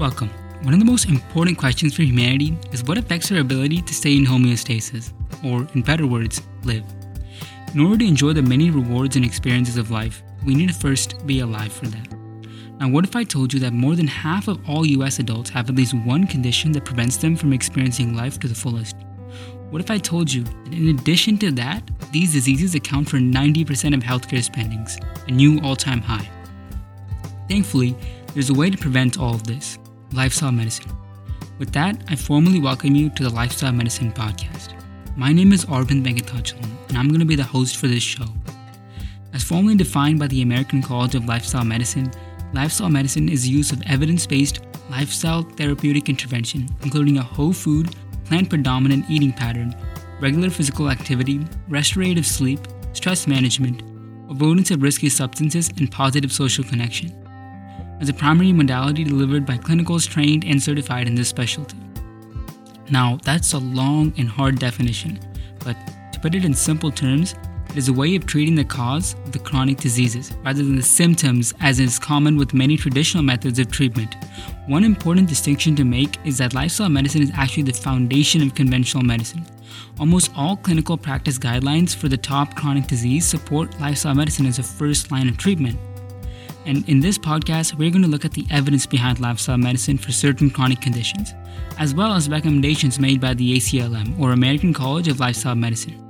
Welcome. One of the most important questions for humanity is what affects our ability to stay in homeostasis, or in better words, live. In order to enjoy the many rewards and experiences of life, we need to first be alive for that. Now, what if I told you that more than half of all US adults have at least one condition that prevents them from experiencing life to the fullest? What if I told you that in addition to that, these diseases account for 90% of healthcare spendings, a new all time high? Thankfully, there's a way to prevent all of this lifestyle medicine. With that, I formally welcome you to the Lifestyle Medicine Podcast. My name is Arvind Venkatachalam, and I'm going to be the host for this show. As formally defined by the American College of Lifestyle Medicine, lifestyle medicine is the use of evidence based lifestyle therapeutic intervention, including a whole food, plant predominant eating pattern, regular physical activity, restorative sleep, stress management, avoidance of risky substances, and positive social connection as a primary modality delivered by clinicals trained and certified in this specialty. Now, that's a long and hard definition, but to put it in simple terms, it is a way of treating the cause of the chronic diseases rather than the symptoms, as is common with many traditional methods of treatment. One important distinction to make is that lifestyle medicine is actually the foundation of conventional medicine. Almost all clinical practice guidelines for the top chronic disease support lifestyle medicine as a first line of treatment. And in this podcast, we're going to look at the evidence behind lifestyle medicine for certain chronic conditions, as well as recommendations made by the ACLM, or American College of Lifestyle Medicine.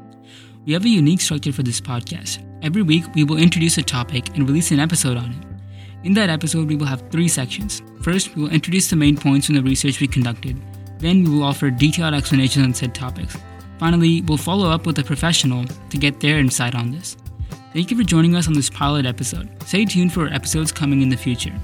We have a unique structure for this podcast. Every week, we will introduce a topic and release an episode on it. In that episode, we will have three sections. First, we will introduce the main points from the research we conducted. Then, we will offer detailed explanations on said topics. Finally, we'll follow up with a professional to get their insight on this. Thank you for joining us on this pilot episode. Stay tuned for episodes coming in the future.